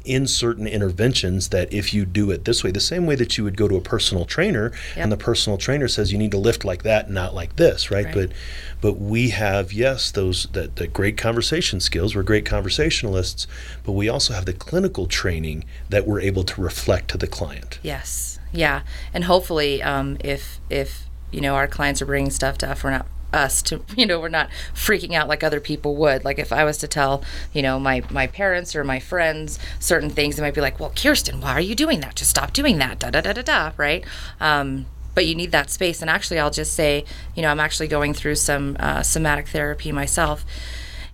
in certain interventions that if you do it this way, the same way that you would go to a personal trainer yep. and the personal trainer says you need to lift like that, not like this, right? right? But but we have yes those that, that great conversation skills. We're great conversationalists, but we also have the clinical training that we're able to reflect to the client. Yes, yeah, and hopefully, um, if if you know our clients are bringing stuff to us, we're not us to you know we're not freaking out like other people would. Like if i was to tell you know my my parents or my friends certain things they might be like well kirsten why are you doing that? Just stop doing that. Da da da da da right? Um, but you need that space. And actually i'll just say you know i'm actually going through some uh, somatic therapy myself.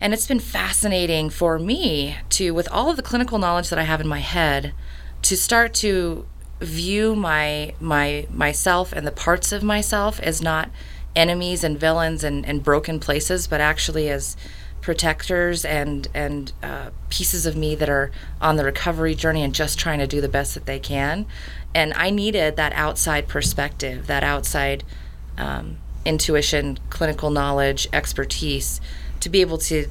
And it's been fascinating for me to with all of the clinical knowledge that i have in my head to start to view my my myself and the parts of myself as not enemies and villains and, and broken places, but actually as protectors and and uh, pieces of me that are on the recovery journey and just trying to do the best that they can. And I needed that outside perspective, that outside um, intuition, clinical knowledge, expertise to be able to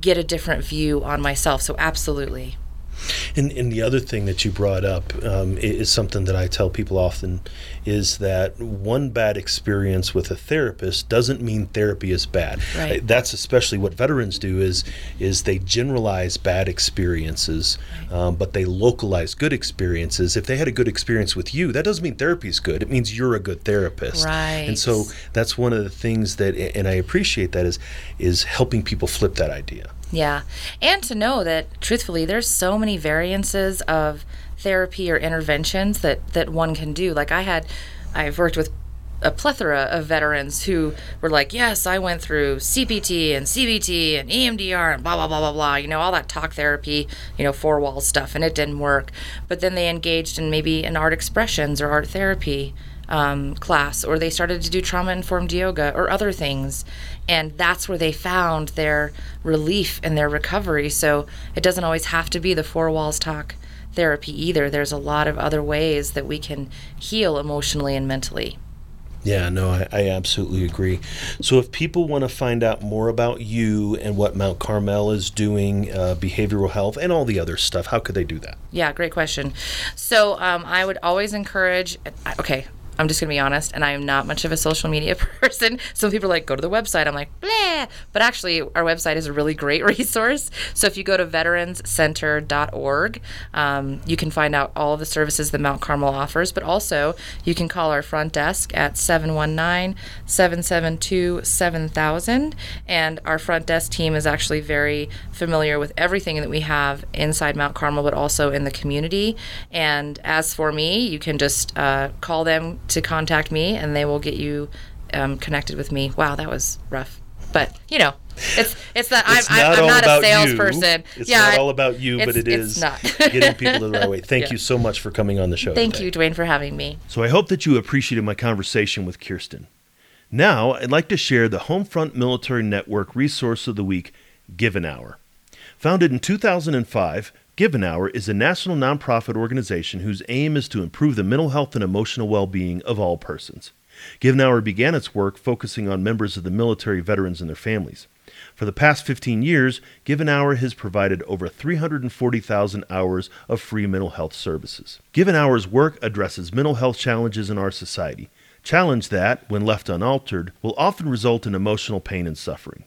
get a different view on myself. So absolutely. And, and the other thing that you brought up um, is something that I tell people often is that one bad experience with a therapist doesn't mean therapy is bad. Right. That's especially what veterans do is is they generalize bad experiences, right. um, but they localize good experiences. If they had a good experience with you, that doesn't mean therapy is good. It means you're a good therapist. Right. And so that's one of the things that, and I appreciate that is is helping people flip that idea. Yeah. And to know that truthfully there's so many variances of therapy or interventions that that one can do. Like I had I've worked with a plethora of veterans who were like, "Yes, I went through CPT and CBT and EMDR and blah blah blah blah blah." You know, all that talk therapy, you know, four wall stuff, and it didn't work. But then they engaged in maybe an art expressions or art therapy um, class, or they started to do trauma informed yoga or other things, and that's where they found their relief and their recovery. So it doesn't always have to be the four walls talk therapy either. There's a lot of other ways that we can heal emotionally and mentally. Yeah, no, I, I, absolutely agree. So, if people want to find out more about you and what Mount Carmel is doing, uh, behavioral health, and all the other stuff, how could they do that? Yeah, great question. So, um, I would always encourage, okay, I'm just gonna be honest, and I am not much of a social media person. Some people are like, go to the website. I'm like, blah. But actually, our website is a really great resource. So if you go to veteranscenter.org, um, you can find out all of the services that Mount Carmel offers, but also you can call our front desk at 719 772 7000. And our front desk team is actually very familiar with everything that we have inside Mount Carmel, but also in the community. And as for me, you can just uh, call them to contact me and they will get you um, connected with me. Wow, that was rough. But, you know, it's it's that I'm, not I'm, I'm not a you. salesperson. It's yeah, not all about you, but it is not. getting people to the right way. Thank Yeah. you so much for coming on the show. Thank today. you, Duane, for having me. So I hope that you appreciated my conversation with Kirsten. Now, I'd like to share the Homefront Military Network resource of the week, Give an Hour. Founded in 2005, Give an Hour is a national nonprofit organization whose aim is to improve the mental health and emotional well being of all persons. Give an Hour began its work focusing on members of the military veterans and their families. For the past 15 years, Give an Hour has provided over 340,000 hours of free mental health services. Give an Hour's work addresses mental health challenges in our society, challenge that, when left unaltered, will often result in emotional pain and suffering.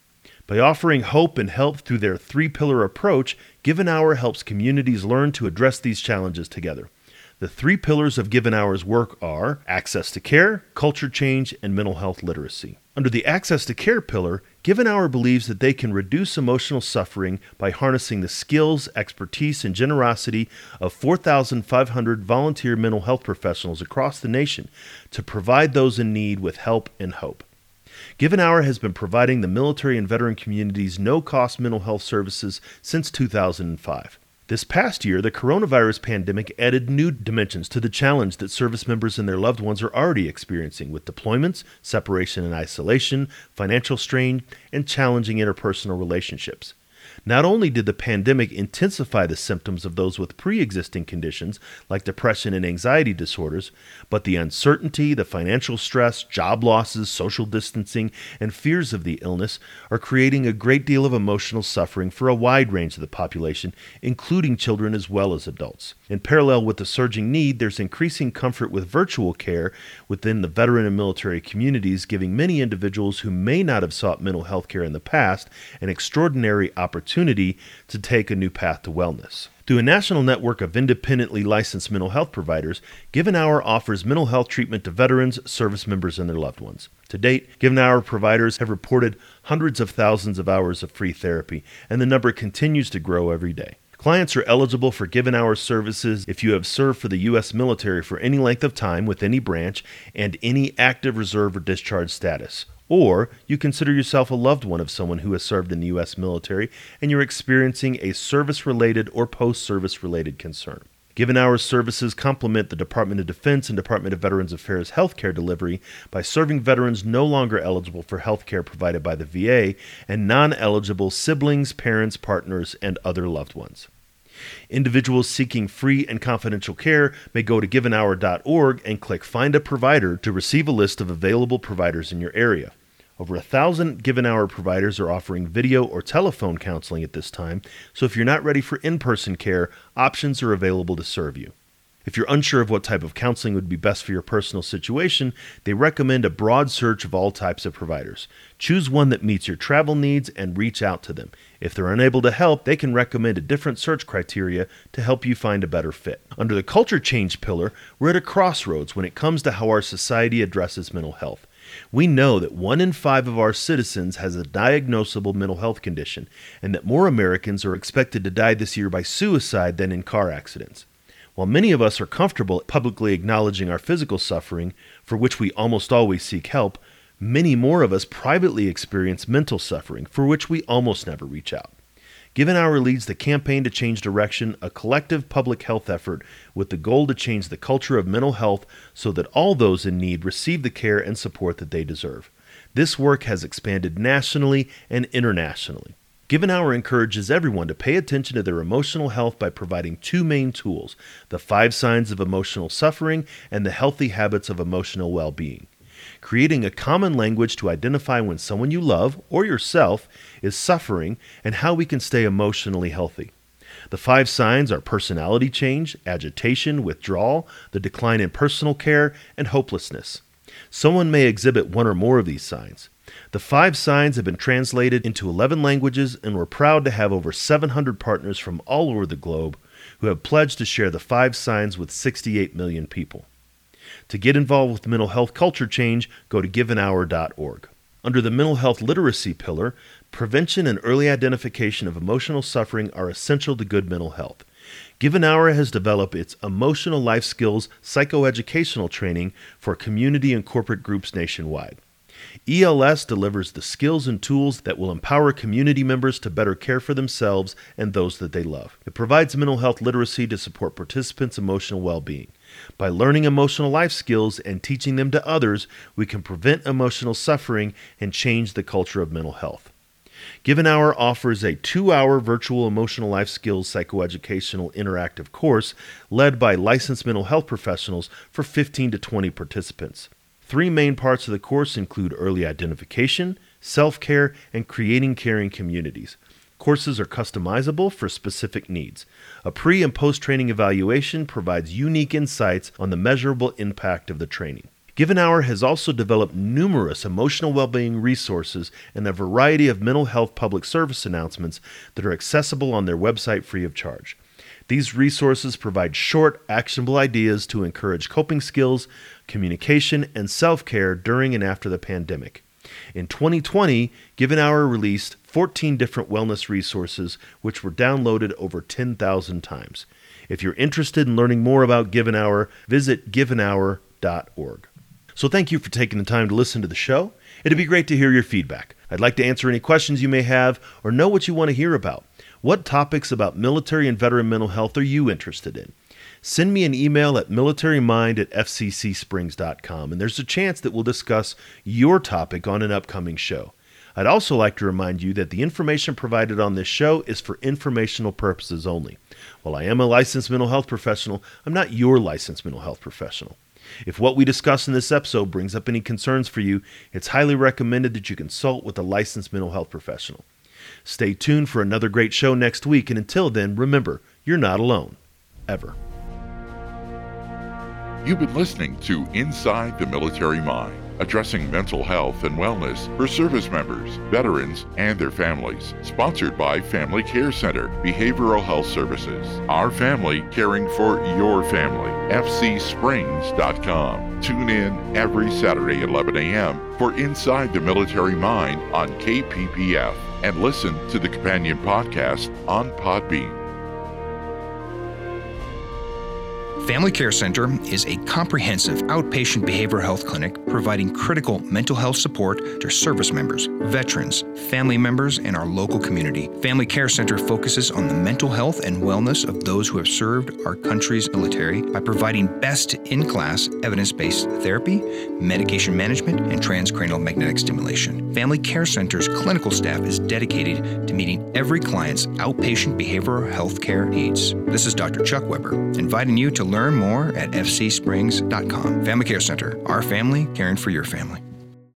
By offering hope and help through their three pillar approach, Give an Hour helps communities learn to address these challenges together. The three pillars of Give an Hour's work are access to care, culture change, and mental health literacy. Under the access to care pillar, Give an Hour believes that they can reduce emotional suffering by harnessing the skills, expertise, and generosity of 4,500 volunteer mental health professionals across the nation to provide those in need with help and hope. Give an Hour has been providing the military and veteran communities no cost mental health services since 2005. This past year, the coronavirus pandemic added new dimensions to the challenge that service members and their loved ones are already experiencing with deployments, separation and isolation, financial strain, and challenging interpersonal relationships. Not only did the pandemic intensify the symptoms of those with pre existing conditions like depression and anxiety disorders, but the uncertainty, the financial stress, job losses, social distancing, and fears of the illness are creating a great deal of emotional suffering for a wide range of the population, including children as well as adults. In parallel with the surging need, there's increasing comfort with virtual care within the veteran and military communities, giving many individuals who may not have sought mental health care in the past an extraordinary opportunity to take a new path to wellness. Through a national network of independently licensed mental health providers, Give an Hour offers mental health treatment to veterans, service members, and their loved ones. To date, Give an Hour providers have reported hundreds of thousands of hours of free therapy, and the number continues to grow every day. Clients are eligible for Give an Hour services if you have served for the U.S. military for any length of time with any branch and any active reserve or discharge status. Or you consider yourself a loved one of someone who has served in the U.S. military and you're experiencing a service related or post service related concern. Give an Hour services complement the Department of Defense and Department of Veterans Affairs healthcare delivery by serving veterans no longer eligible for healthcare provided by the VA and non eligible siblings, parents, partners, and other loved ones. Individuals seeking free and confidential care may go to giveanhour.org and click Find a Provider to receive a list of available providers in your area. Over a thousand Give an Hour providers are offering video or telephone counseling at this time, so if you're not ready for in person care, options are available to serve you. If you're unsure of what type of counseling would be best for your personal situation, they recommend a broad search of all types of providers. Choose one that meets your travel needs and reach out to them. If they're unable to help, they can recommend a different search criteria to help you find a better fit. Under the culture change pillar, we're at a crossroads when it comes to how our society addresses mental health. We know that one in five of our citizens has a diagnosable mental health condition, and that more Americans are expected to die this year by suicide than in car accidents. While many of us are comfortable publicly acknowledging our physical suffering, for which we almost always seek help, many more of us privately experience mental suffering, for which we almost never reach out. Give an Hour leads the Campaign to Change Direction, a collective public health effort with the goal to change the culture of mental health so that all those in need receive the care and support that they deserve. This work has expanded nationally and internationally. Give an Hour encourages everyone to pay attention to their emotional health by providing two main tools the five signs of emotional suffering and the healthy habits of emotional well being. Creating a common language to identify when someone you love or yourself is suffering and how we can stay emotionally healthy. The five signs are personality change, agitation, withdrawal, the decline in personal care, and hopelessness. Someone may exhibit one or more of these signs. The five signs have been translated into 11 languages, and we're proud to have over 700 partners from all over the globe who have pledged to share the five signs with 68 million people. To get involved with mental health culture change, go to giveanhour.org. Under the mental health literacy pillar, prevention and early identification of emotional suffering are essential to good mental health. Give an Hour has developed its emotional life skills psychoeducational training for community and corporate groups nationwide. ELS delivers the skills and tools that will empower community members to better care for themselves and those that they love. It provides mental health literacy to support participants' emotional well being. By learning emotional life skills and teaching them to others, we can prevent emotional suffering and change the culture of mental health. Give an Hour offers a two hour virtual emotional life skills psychoeducational interactive course led by licensed mental health professionals for 15 to 20 participants. Three main parts of the course include early identification, self care, and creating caring communities. Courses are customizable for specific needs. A pre and post training evaluation provides unique insights on the measurable impact of the training. Give an Hour has also developed numerous emotional well being resources and a variety of mental health public service announcements that are accessible on their website free of charge. These resources provide short, actionable ideas to encourage coping skills, communication, and self care during and after the pandemic. In 2020, Give an Hour released 14 different wellness resources, which were downloaded over 10,000 times. If you're interested in learning more about Give an Hour, visit giveanhour.org. So, thank you for taking the time to listen to the show. It'd be great to hear your feedback. I'd like to answer any questions you may have or know what you want to hear about. What topics about military and veteran mental health are you interested in? Send me an email at militarymind at fccsprings.com, and there's a chance that we'll discuss your topic on an upcoming show. I'd also like to remind you that the information provided on this show is for informational purposes only. While I am a licensed mental health professional, I'm not your licensed mental health professional. If what we discuss in this episode brings up any concerns for you, it's highly recommended that you consult with a licensed mental health professional. Stay tuned for another great show next week, and until then, remember, you're not alone. Ever. You've been listening to Inside the Military Mind, addressing mental health and wellness for service members, veterans, and their families. Sponsored by Family Care Center, Behavioral Health Services. Our family caring for your family. FCSprings.com. Tune in every Saturday at 11 a.m. for Inside the Military Mind on KPPF and listen to the companion podcast on Podbean. Family Care Center is a comprehensive outpatient behavioral health clinic providing critical mental health support to service members, veterans, family members, and our local community. Family Care Center focuses on the mental health and wellness of those who have served our country's military by providing best in class evidence based therapy, medication management, and transcranial magnetic stimulation. Family Care Center's clinical staff is dedicated to meeting every client's outpatient behavioral health care needs. This is Dr. Chuck Weber, inviting you to learn more at fcsprings.com. Family Care Center, our family caring for your family.